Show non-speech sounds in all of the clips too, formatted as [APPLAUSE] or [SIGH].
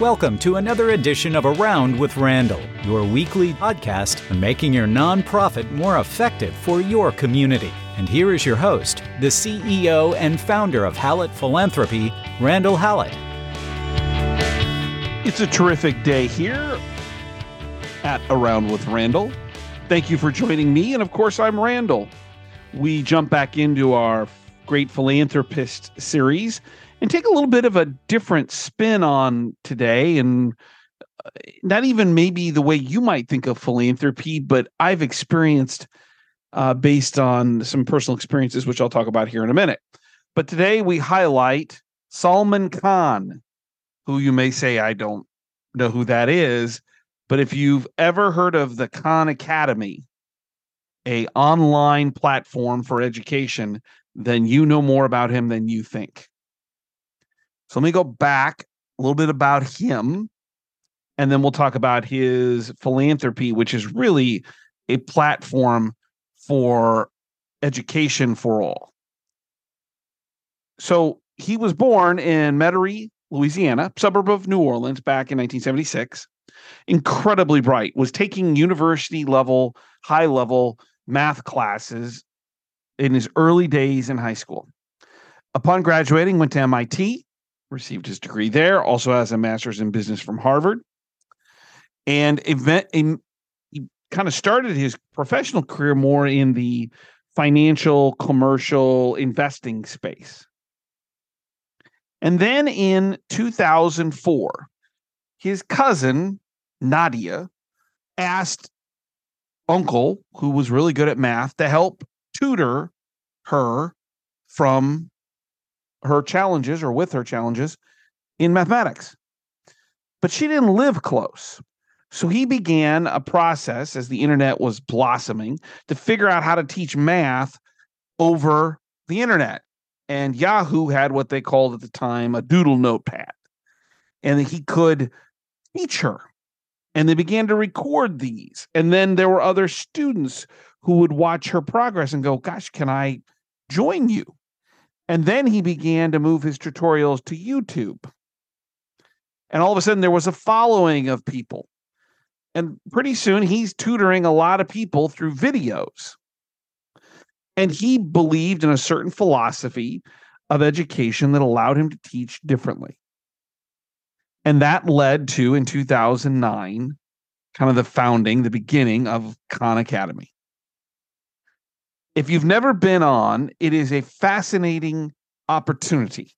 Welcome to another edition of Around with Randall, your weekly podcast on making your nonprofit more effective for your community. And here is your host, the CEO and founder of Hallett Philanthropy, Randall Hallett. It's a terrific day here at Around with Randall. Thank you for joining me. And of course, I'm Randall. We jump back into our Great Philanthropist series and take a little bit of a different spin on today and uh, not even maybe the way you might think of philanthropy, but I've experienced uh, based on some personal experiences, which I'll talk about here in a minute. But today we highlight Salman Khan, who you may say I don't know who that is, but if you've ever heard of the Khan Academy, a online platform for education, then you know more about him than you think. So let me go back a little bit about him, and then we'll talk about his philanthropy, which is really a platform for education for all. So he was born in Metairie, Louisiana, suburb of New Orleans, back in 1976. Incredibly bright, was taking university level, high level math classes in his early days in high school. Upon graduating, went to MIT, received his degree there, also has a master's in business from Harvard. And event, in, he kind of started his professional career more in the financial, commercial investing space. And then in 2004, his cousin, Nadia, asked uncle, who was really good at math, to help tutor her from her challenges or with her challenges in mathematics. But she didn't live close. So he began a process as the internet was blossoming to figure out how to teach math over the internet. And Yahoo had what they called at the time a doodle notepad. And he could teach her. And they began to record these. And then there were other students who would watch her progress and go, Gosh, can I join you? And then he began to move his tutorials to YouTube. And all of a sudden, there was a following of people. And pretty soon, he's tutoring a lot of people through videos. And he believed in a certain philosophy of education that allowed him to teach differently. And that led to, in 2009, kind of the founding, the beginning of Khan Academy. If you've never been on, it is a fascinating opportunity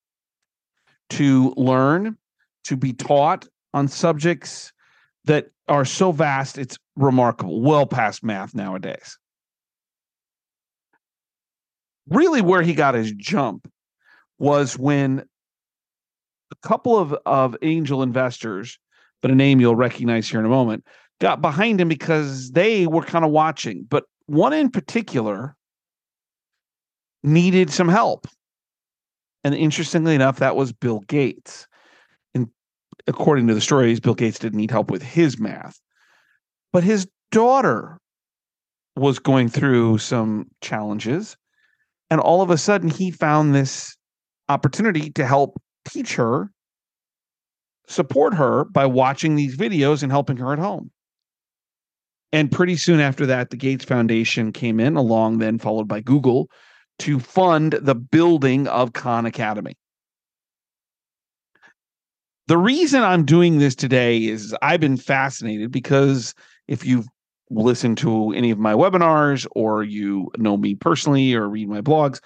to learn, to be taught on subjects that are so vast, it's remarkable, well past math nowadays. Really, where he got his jump was when a couple of, of angel investors, but a name you'll recognize here in a moment, got behind him because they were kind of watching. But one in particular needed some help. And interestingly enough, that was Bill Gates. And according to the stories, Bill Gates didn't need help with his math, but his daughter was going through some challenges. And all of a sudden, he found this opportunity to help teach her, support her by watching these videos and helping her at home. And pretty soon after that, the Gates Foundation came in, along then followed by Google, to fund the building of Khan Academy. The reason I'm doing this today is I've been fascinated because if you've listened to any of my webinars or you know me personally or read my blogs,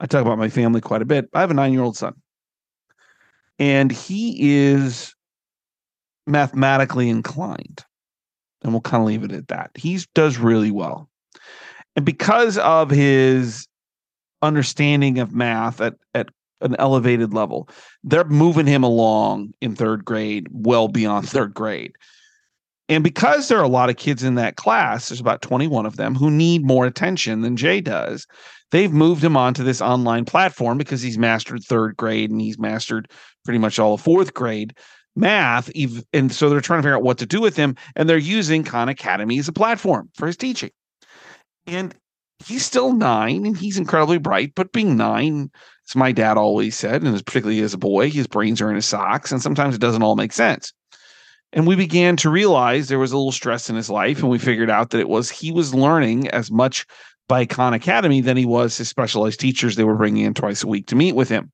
I talk about my family quite a bit. I have a nine year old son, and he is mathematically inclined. And we'll kind of leave it at that. He does really well. And because of his understanding of math at at an elevated level. They're moving him along in third grade, well beyond [LAUGHS] third grade. And because there are a lot of kids in that class, there's about 21 of them who need more attention than Jay does. They've moved him onto this online platform because he's mastered third grade and he's mastered pretty much all of fourth grade math. And so they're trying to figure out what to do with him. And they're using Khan Academy as a platform for his teaching. And he's still nine and he's incredibly bright, but being nine, as my dad always said, and particularly as a boy, his brains are in his socks, and sometimes it doesn't all make sense. And we began to realize there was a little stress in his life. And we figured out that it was he was learning as much by Khan Academy than he was his specialized teachers they were bringing in twice a week to meet with him.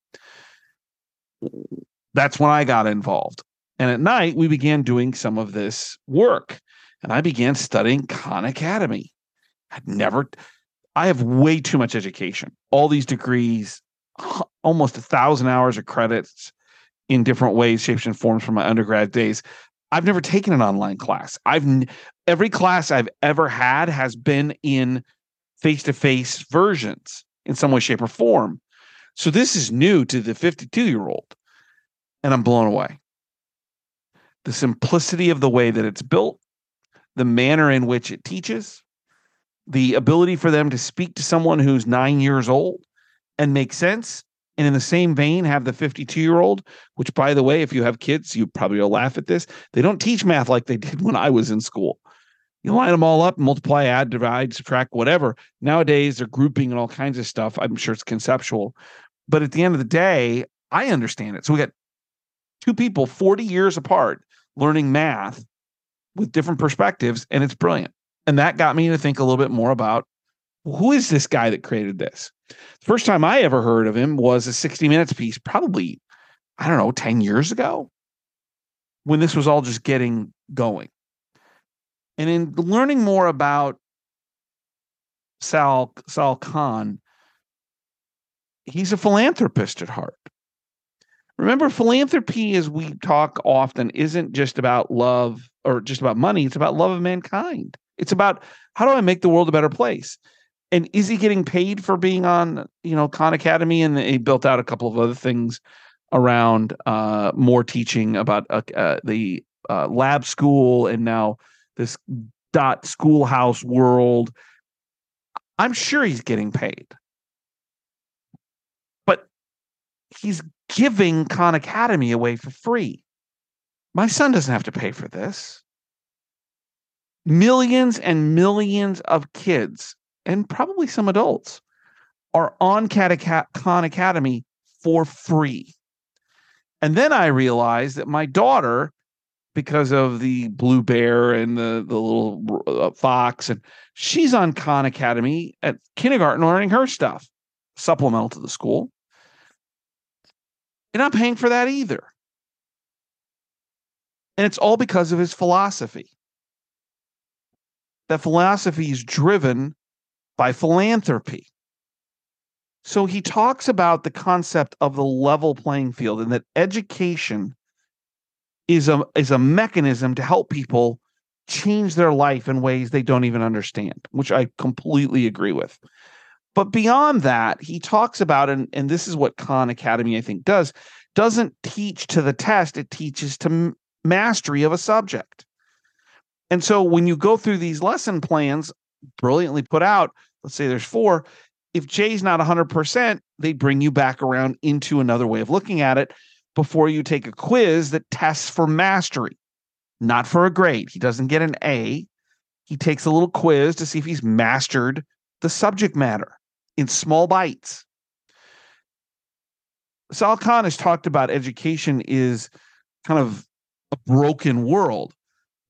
That's when I got involved. And at night, we began doing some of this work. And I began studying Khan Academy. I'd never, I have way too much education, all these degrees, almost a thousand hours of credits in different ways, shapes, and forms from my undergrad days. I've never taken an online class. I've every class I've ever had has been in face-to-face versions in some way, shape, or form. So this is new to the 52 year old, and I'm blown away. The simplicity of the way that it's built, the manner in which it teaches, the ability for them to speak to someone who's nine years old and make sense. And in the same vein, have the 52 year old, which, by the way, if you have kids, you probably will laugh at this. They don't teach math like they did when I was in school. You line them all up, multiply, add, divide, subtract, whatever. Nowadays, they're grouping and all kinds of stuff. I'm sure it's conceptual. But at the end of the day, I understand it. So we got two people 40 years apart learning math with different perspectives, and it's brilliant. And that got me to think a little bit more about who is this guy that created this? The first time I ever heard of him was a 60 Minutes piece, probably, I don't know, 10 years ago when this was all just getting going. And in learning more about Sal, Sal Khan, he's a philanthropist at heart. Remember, philanthropy, as we talk often, isn't just about love or just about money. It's about love of mankind. It's about how do I make the world a better place? And is he getting paid for being on, you know, Khan Academy? And he built out a couple of other things around uh, more teaching about uh, uh, the uh, lab school and now this dot schoolhouse world. I'm sure he's getting paid, but he's giving Khan Academy away for free. My son doesn't have to pay for this millions and millions of kids and probably some adults are on Khan Academy for free. And then I realized that my daughter, because of the blue bear and the, the little uh, fox, and she's on Khan Academy at kindergarten learning her stuff, supplemental to the school. And I'm paying for that either. And it's all because of his philosophy that philosophy is driven by philanthropy. So he talks about the concept of the level playing field and that education is a is a mechanism to help people change their life in ways they don't even understand, which I completely agree with. But beyond that, he talks about and and this is what Khan Academy I think does doesn't teach to the test, it teaches to mastery of a subject. And so when you go through these lesson plans, brilliantly put out, let's say there's four, if Jay's not 100%, they bring you back around into another way of looking at it before you take a quiz that tests for mastery, not for a grade. He doesn't get an A. He takes a little quiz to see if he's mastered the subject matter in small bites. Sal Khan has talked about education is kind of a broken world.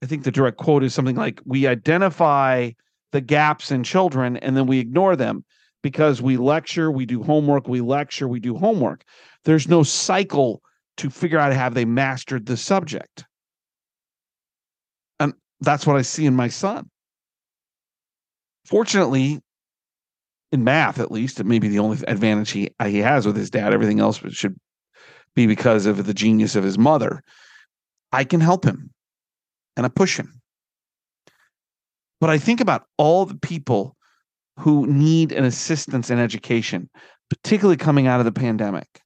I think the direct quote is something like we identify the gaps in children and then we ignore them because we lecture, we do homework, we lecture, we do homework. There's no cycle to figure out have they mastered the subject. And that's what I see in my son. Fortunately, in math at least, it may be the only advantage he, uh, he has with his dad. Everything else should be because of the genius of his mother. I can help him and I push him. But I think about all the people who need an assistance in education, particularly coming out of the pandemic.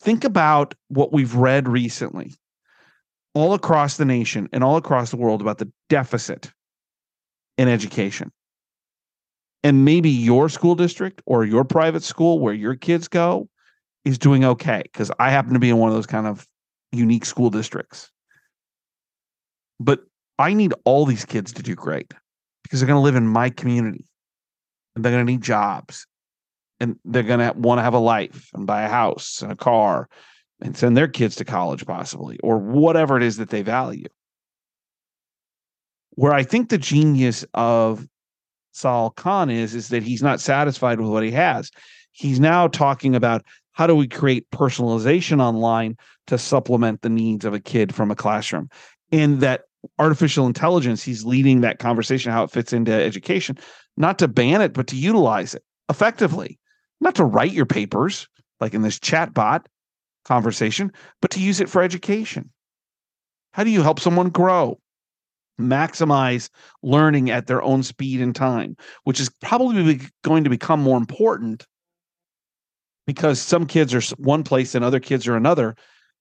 Think about what we've read recently all across the nation and all across the world about the deficit in education. And maybe your school district or your private school where your kids go is doing okay. Because I happen to be in one of those kind of unique school districts. But I need all these kids to do great because they're going to live in my community and they're going to need jobs and they're going to want to have a life and buy a house and a car and send their kids to college, possibly, or whatever it is that they value. Where I think the genius of Sal Khan is, is that he's not satisfied with what he has. He's now talking about how do we create personalization online to supplement the needs of a kid from a classroom. And that artificial intelligence, he's leading that conversation, how it fits into education, not to ban it, but to utilize it effectively, not to write your papers like in this chatbot conversation, but to use it for education. How do you help someone grow? Maximize learning at their own speed and time, which is probably going to become more important because some kids are one place and other kids are another,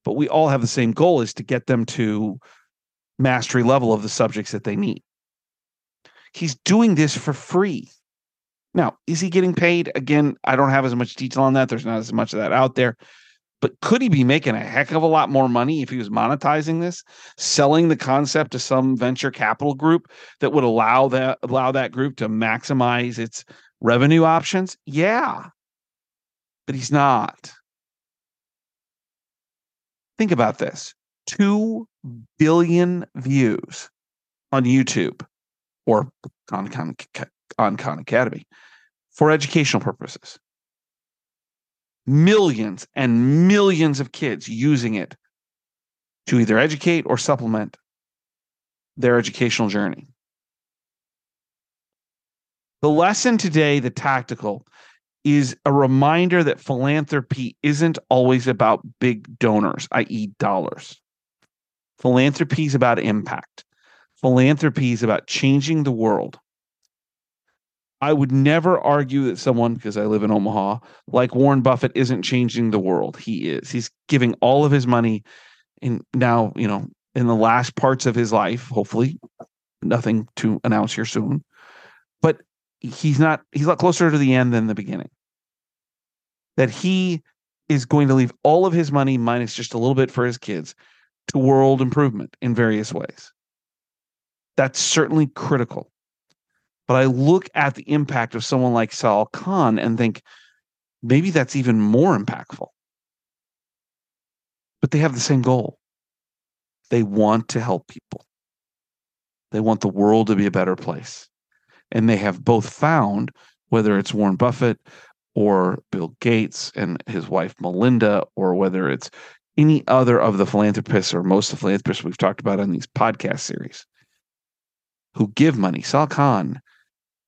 but we all have the same goal is to get them to mastery level of the subjects that they need. He's doing this for free. Now, is he getting paid? Again, I don't have as much detail on that. There's not as much of that out there. But could he be making a heck of a lot more money if he was monetizing this, selling the concept to some venture capital group that would allow that allow that group to maximize its revenue options? Yeah. But he's not. Think about this. 2 billion views on YouTube or on Khan, on Khan Academy for educational purposes. Millions and millions of kids using it to either educate or supplement their educational journey. The lesson today, the tactical, is a reminder that philanthropy isn't always about big donors, i.e., dollars. Philanthropy is about impact. Philanthropy is about changing the world. I would never argue that someone, because I live in Omaha, like Warren Buffett isn't changing the world. He is. He's giving all of his money in now, you know, in the last parts of his life, hopefully. Nothing to announce here soon. But he's not he's a lot closer to the end than the beginning. That he is going to leave all of his money minus just a little bit for his kids to world improvement in various ways. That's certainly critical. But I look at the impact of someone like Sal Khan and think maybe that's even more impactful. But they have the same goal. They want to help people. They want the world to be a better place. And they have both found, whether it's Warren Buffett or Bill Gates and his wife Melinda, or whether it's any other of the philanthropists or most of the philanthropists we've talked about on these podcast series who give money. Sal Khan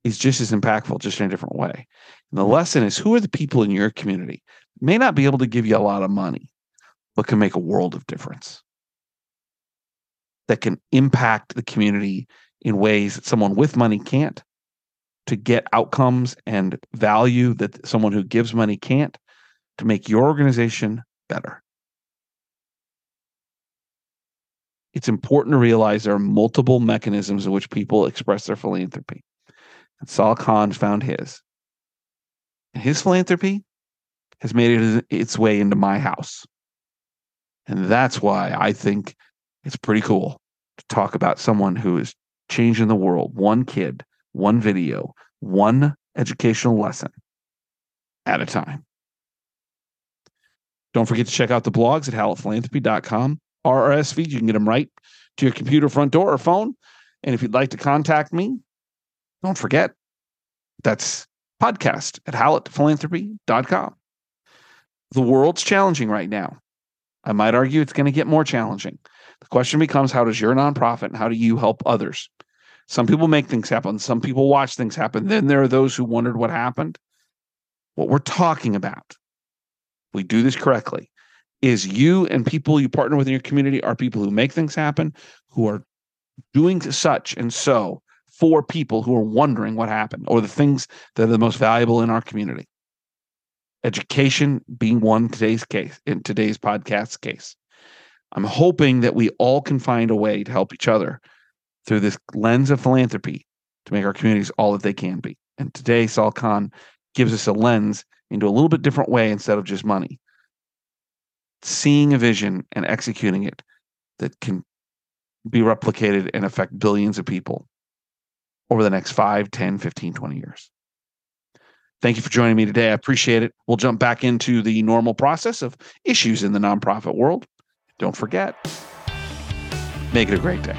is just as impactful, just in a different way. And the lesson is who are the people in your community? May not be able to give you a lot of money, but can make a world of difference. That can impact the community in ways that someone with money can't, to get outcomes and value that someone who gives money can't, to make your organization better. It's important to realize there are multiple mechanisms in which people express their philanthropy. And Sal Khan found his. And his philanthropy has made it its way into my house. And that's why I think it's pretty cool to talk about someone who is changing the world one kid, one video, one educational lesson at a time. Don't forget to check out the blogs at hallettphilanthropy.com. Feed, you can get them right to your computer front door or phone. And if you'd like to contact me, don't forget, that's podcast at hallettphilanthropy.com. The world's challenging right now. I might argue it's going to get more challenging. The question becomes how does your nonprofit and how do you help others? Some people make things happen, some people watch things happen. Then there are those who wondered what happened. What we're talking about, we do this correctly, is you and people you partner with in your community are people who make things happen, who are doing such and so for people who are wondering what happened or the things that are the most valuable in our community. Education being one today's case in today's podcast case. I'm hoping that we all can find a way to help each other through this lens of philanthropy to make our communities all that they can be. And today, Sal Khan gives us a lens into a little bit different way instead of just money. Seeing a vision and executing it that can be replicated and affect billions of people over the next 5, 10, 15, 20 years. Thank you for joining me today. I appreciate it. We'll jump back into the normal process of issues in the nonprofit world. Don't forget, make it a great day.